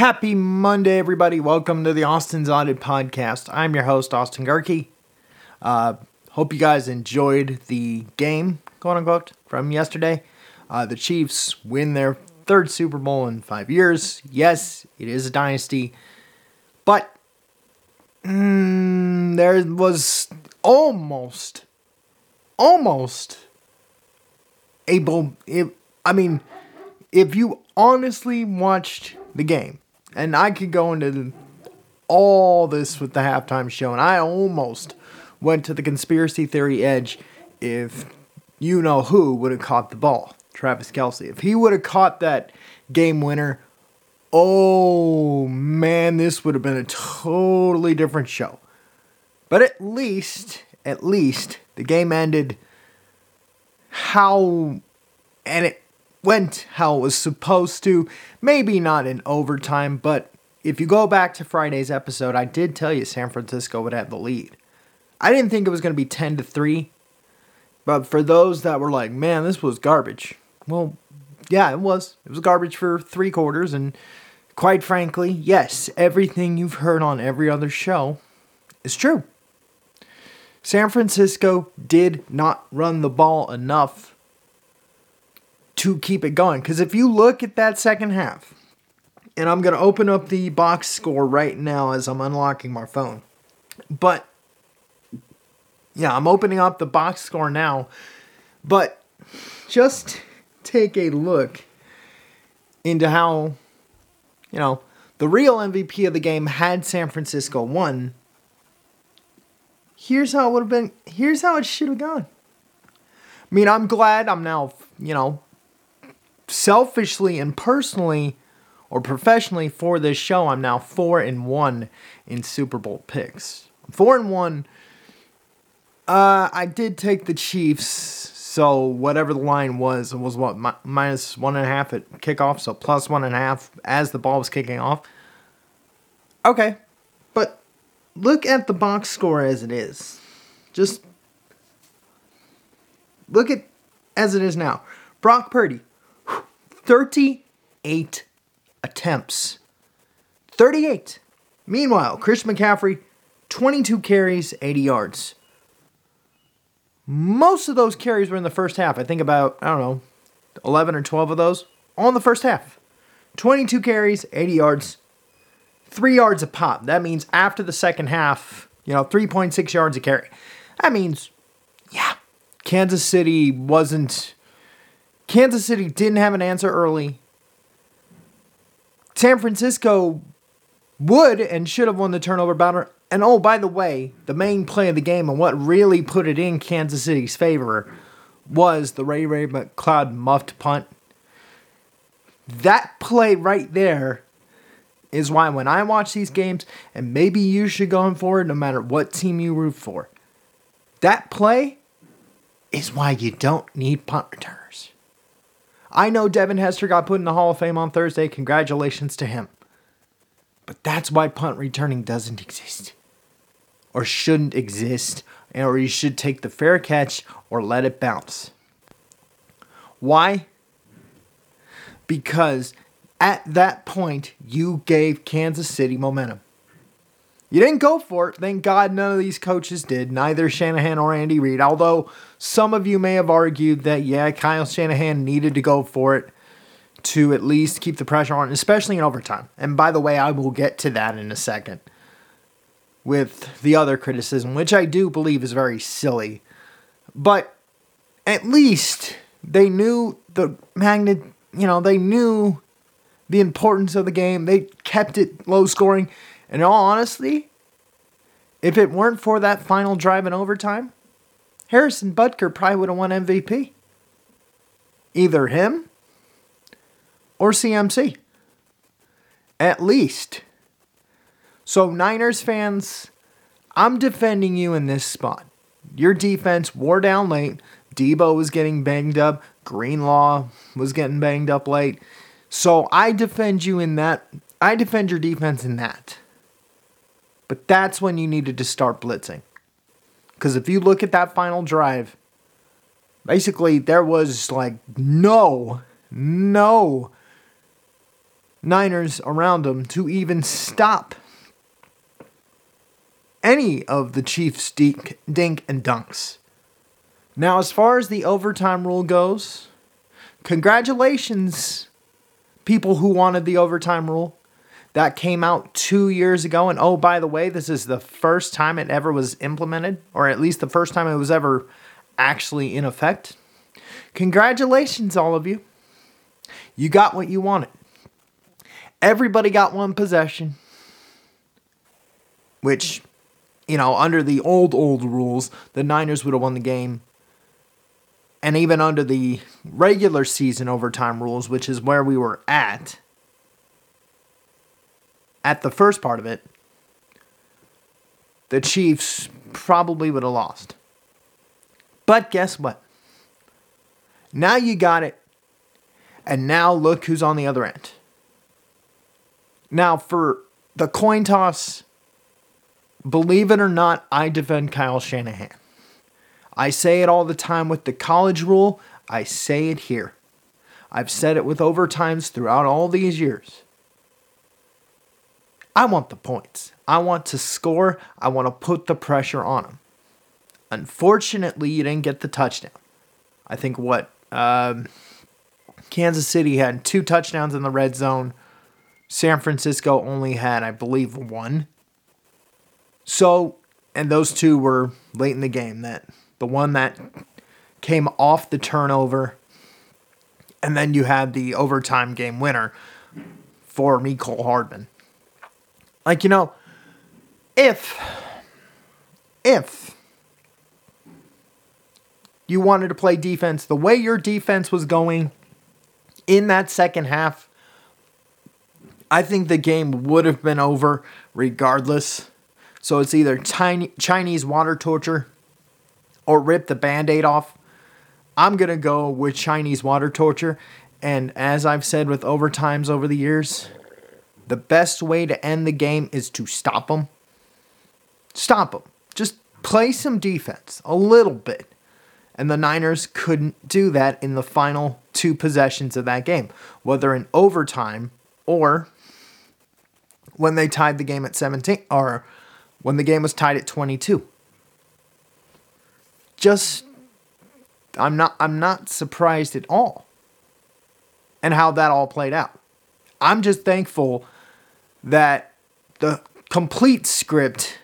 Happy Monday, everybody. Welcome to the Austin's Audit Podcast. I'm your host, Austin Gehrke. Uh, hope you guys enjoyed the game, quote unquote, from yesterday. Uh, the Chiefs win their third Super Bowl in five years. Yes, it is a dynasty, but mm, there was almost, almost able. I mean, if you honestly watched the game, and I could go into all this with the halftime show, and I almost went to the conspiracy theory edge if you know who would have caught the ball. Travis Kelce. If he would have caught that game winner, oh man, this would have been a totally different show. But at least, at least, the game ended how, and it went how it was supposed to. Maybe not in overtime, but if you go back to Friday's episode, I did tell you San Francisco would have the lead. I didn't think it was going to be 10 to 3, but for those that were like, man, this was garbage. Well, yeah, it was. It was garbage for three quarters, and quite frankly, yes, everything you've heard on every other show is true. San Francisco did not run the ball enough to keep it going. Because if you look at that second half, and I'm going to open up the box score right now as I'm unlocking my phone. But yeah, I'm opening up the box score now. But just take a look into how, you know, the real MVP of the game had San Francisco won. Here's how it would have been. Here's how it should have gone. I mean, I'm glad I'm now, you know, selfishly and personally or professionally for this show, I'm now four and one in Super Bowl picks. Four and one. Uh, I did take the Chiefs, so whatever the line was, it was what mi- minus one and a half at kickoff, so plus one and a half as the ball was kicking off. Okay, but look at the box score as it is. Just look at as it is now. Brock Purdy, 38 attempts. 38. Meanwhile, Chris McCaffrey, 22 carries, 80 yards. Most of those carries were in the first half. I think about, I don't know, 11 or 12 of those on the first half. 22 carries, 80 yards, 3 yards a pop. That means after the second half, you know, 3.6 yards a carry. That means, yeah, Kansas City wasn't. Kansas City didn't have an answer early. San Francisco would and should have won the turnover battle. And oh, by the way, the main play of the game and what really put it in Kansas City's favor was the Ray Ray McCloud muffed punt. That play right there is why when I watch these games, and maybe you should going forward no matter what team you root for, that play is why you don't need punt returners. I know Devin Hester got put in the Hall of Fame on Thursday. Congratulations to him. But that's why punt returning doesn't exist. Or shouldn't exist. Or you should take the fair catch or let it bounce. Why? Because at that point, you gave Kansas City momentum. You didn't go for it. Thank God none of these coaches did, neither Shanahan or Andy Reid. Although some of you may have argued that, yeah, Kyle Shanahan needed to go for it to at least keep the pressure on, especially in overtime. And by the way, I will get to that in a second with the other criticism, which I do believe is very silly. But at least they knew the magnet, you know, they knew the importance of the game. They kept it low scoring. And in all honesty, if it weren't for that final drive in overtime, Harrison Butker probably would have won MVP. Either him or CMC. At least. So, Niners fans, I'm defending you in this spot. Your defense wore down late. Deebo was getting banged up. Greenlaw was getting banged up late. So, I defend you in that. I defend your defense in that. But that's when you needed to start blitzing. Because if you look at that final drive, basically there was like no, no Niners around them to even stop any of the Chiefs' dink, dink and dunks. Now, as far as the overtime rule goes, congratulations, people who wanted the overtime rule. That came out two years ago. And oh, by the way, this is the first time it ever was implemented, or at least the first time it was ever actually in effect. Congratulations, all of you. You got what you wanted. Everybody got one possession, which, you know, under the old, old rules, the Niners would have won the game. And even under the regular season overtime rules, which is where we were at, at the first part of it, the Chiefs probably would have lost. But guess what? Now you got it. And now look who's on the other end. Now, for the coin toss, believe it or not, I defend Kyle Shanahan. I say it all the time with the college rule, I say it here. I've said it with overtimes throughout all these years. I want the points. I want to score. I want to put the pressure on them. Unfortunately, you didn't get the touchdown. I think what um, Kansas City had two touchdowns in the red zone. San Francisco only had, I believe, one. So, and those two were late in the game. That the one that came off the turnover, and then you had the overtime game winner for Mecole Hardman. Like, you know, if, if you wanted to play defense the way your defense was going in that second half, I think the game would have been over regardless. So it's either Chinese water torture or rip the band aid off. I'm going to go with Chinese water torture. And as I've said with overtimes over the years, the best way to end the game is to stop them. Stop them. Just play some defense a little bit. And the Niners couldn't do that in the final two possessions of that game, whether in overtime or when they tied the game at 17 or when the game was tied at 22. Just I'm not I'm not surprised at all and how that all played out. I'm just thankful that the complete script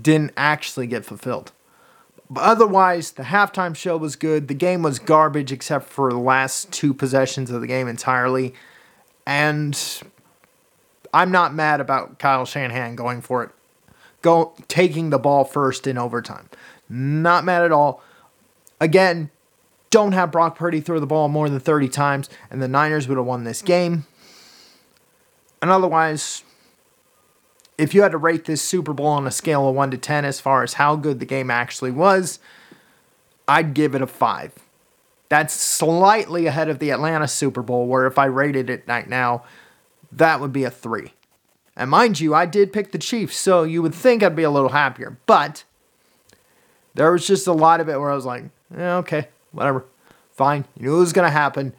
didn't actually get fulfilled. But otherwise, the halftime show was good. The game was garbage except for the last two possessions of the game entirely. And I'm not mad about Kyle Shanahan going for it. Go taking the ball first in overtime. Not mad at all. Again, don't have Brock Purdy throw the ball more than 30 times, and the Niners would have won this game. And otherwise, if you had to rate this Super Bowl on a scale of 1 to 10 as far as how good the game actually was, I'd give it a 5. That's slightly ahead of the Atlanta Super Bowl, where if I rated it right now, that would be a 3. And mind you, I did pick the Chiefs, so you would think I'd be a little happier. But there was just a lot of it where I was like, yeah, okay, whatever, fine. You knew it was going to happen.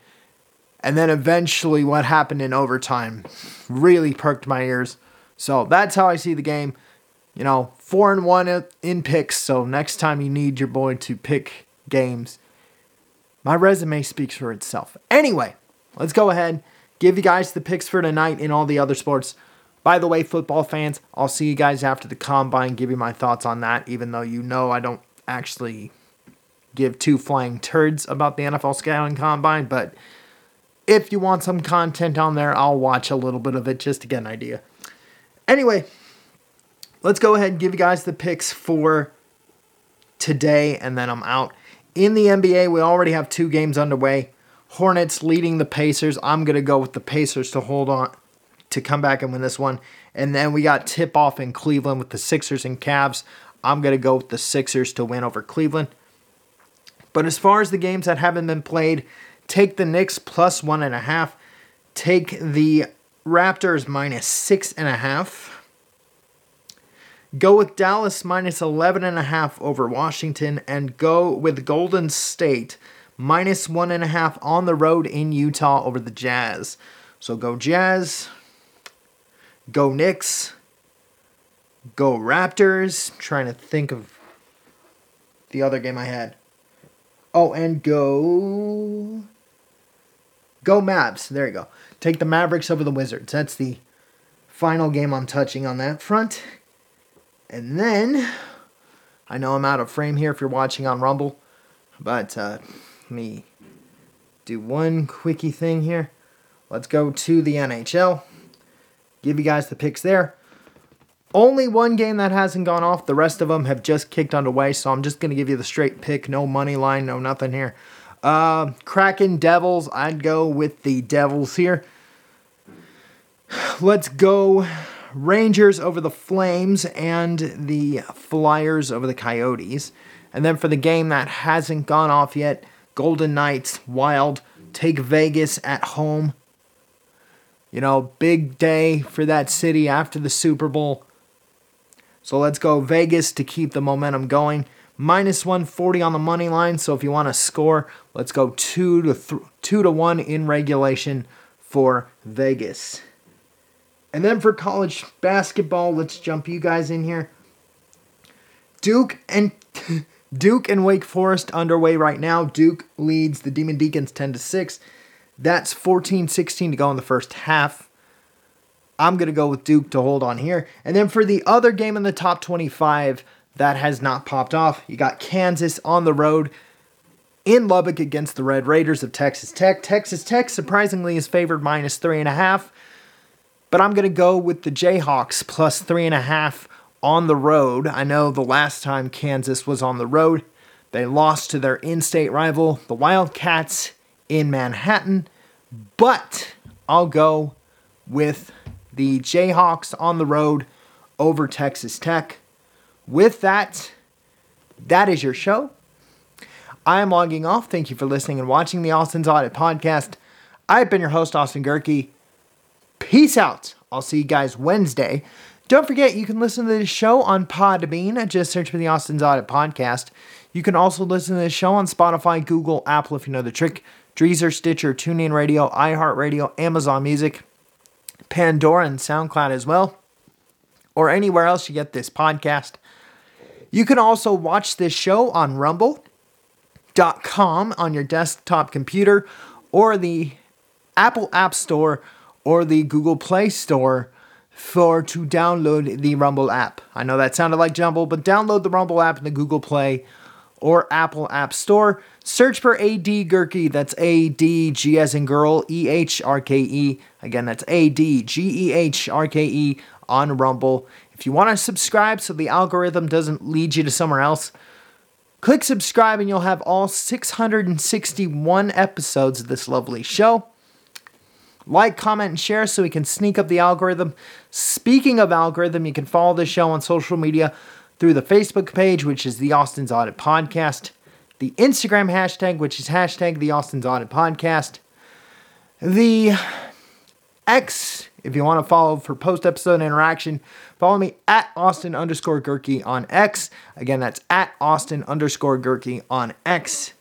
And then eventually, what happened in overtime really perked my ears. So that's how I see the game. You know, four and one in picks. So next time you need your boy to pick games, my resume speaks for itself. Anyway, let's go ahead, give you guys the picks for tonight in all the other sports. By the way, football fans, I'll see you guys after the combine, give you my thoughts on that, even though you know I don't actually give two flying turds about the NFL scouting combine. But if you want some content on there, I'll watch a little bit of it just to get an idea. Anyway, let's go ahead and give you guys the picks for today, and then I'm out. In the NBA, we already have two games underway. Hornets leading the Pacers. I'm going to go with the Pacers to hold on to come back and win this one. And then we got tip off in Cleveland with the Sixers and Cavs. I'm going to go with the Sixers to win over Cleveland. But as far as the games that haven't been played, take the Knicks plus one and a half. Take the Raptors minus six and a half. Go with Dallas minus 11 and a half over Washington and go with Golden State minus one and a half on the road in Utah over the Jazz. So go Jazz, go Knicks, go Raptors. I'm trying to think of the other game I had. Oh, and go. Go Mavs. There you go. Take the Mavericks over the Wizards. That's the final game I'm touching on that front. And then, I know I'm out of frame here if you're watching on Rumble, but uh, let me do one quickie thing here. Let's go to the NHL. Give you guys the picks there. Only one game that hasn't gone off. The rest of them have just kicked underway. So I'm just going to give you the straight pick. No money line, no nothing here. Uh, Kraken Devils. I'd go with the Devils here. Let's go Rangers over the Flames and the Flyers over the Coyotes. And then for the game that hasn't gone off yet, Golden Knights, Wild, take Vegas at home. You know, big day for that city after the Super Bowl. So let's go Vegas to keep the momentum going. Minus 140 on the money line. So if you want to score, let's go 2 to th- 2 to 1 in regulation for Vegas. And then for college basketball, let's jump you guys in here. Duke and Duke and Wake Forest underway right now. Duke leads the Demon Deacons 10 to 6. That's 14-16 to go in the first half. I'm going to go with Duke to hold on here. And then for the other game in the top 25 that has not popped off, you got Kansas on the road in Lubbock against the Red Raiders of Texas Tech. Texas Tech surprisingly is favored minus three and a half, but I'm going to go with the Jayhawks plus three and a half on the road. I know the last time Kansas was on the road, they lost to their in state rival, the Wildcats in Manhattan, but I'll go with the Jayhawks on the road over Texas Tech. With that, that is your show. I am logging off. Thank you for listening and watching the Austin's Audit Podcast. I've been your host, Austin Gehrke. Peace out. I'll see you guys Wednesday. Don't forget, you can listen to this show on Podbean. Just search for the Austin's Audit Podcast. You can also listen to this show on Spotify, Google, Apple, if you know the trick, Deezer, Stitcher, TuneIn Radio, iHeartRadio, Amazon Music. Pandora, and SoundCloud as well, or anywhere else you get this podcast. You can also watch this show on rumble.com on your desktop computer or the Apple App Store or the Google Play Store for to download the Rumble app. I know that sounded like jumble, but download the Rumble app in the Google Play or Apple App Store. Search for AD Gehrke. That's A D G as in girl, E H R K E. Again, that's A D G E H R K E on Rumble. If you want to subscribe so the algorithm doesn't lead you to somewhere else, click subscribe and you'll have all 661 episodes of this lovely show. Like, comment, and share so we can sneak up the algorithm. Speaking of algorithm, you can follow the show on social media through the Facebook page, which is the Austin's Audit Podcast, the Instagram hashtag, which is hashtag the Austin's Audit Podcast, the X, if you want to follow for post episode interaction, follow me at Austin underscore Gehrke on X. Again, that's at Austin underscore Gehrke on X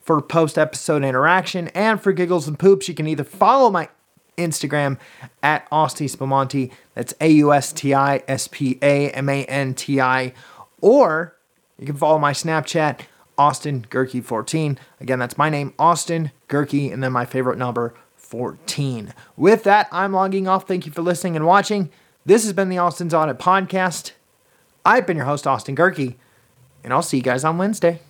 for post episode interaction. And for giggles and poops, you can either follow my Instagram at Austi Spamanti. That's A U S T I S P A M A N T I. Or you can follow my Snapchat, Austin Gehrke 14. Again, that's my name, Austin Gehrke, and then my favorite number, 14. With that, I'm logging off. Thank you for listening and watching. This has been the Austin's Audit Podcast. I've been your host, Austin Gehrke, and I'll see you guys on Wednesday.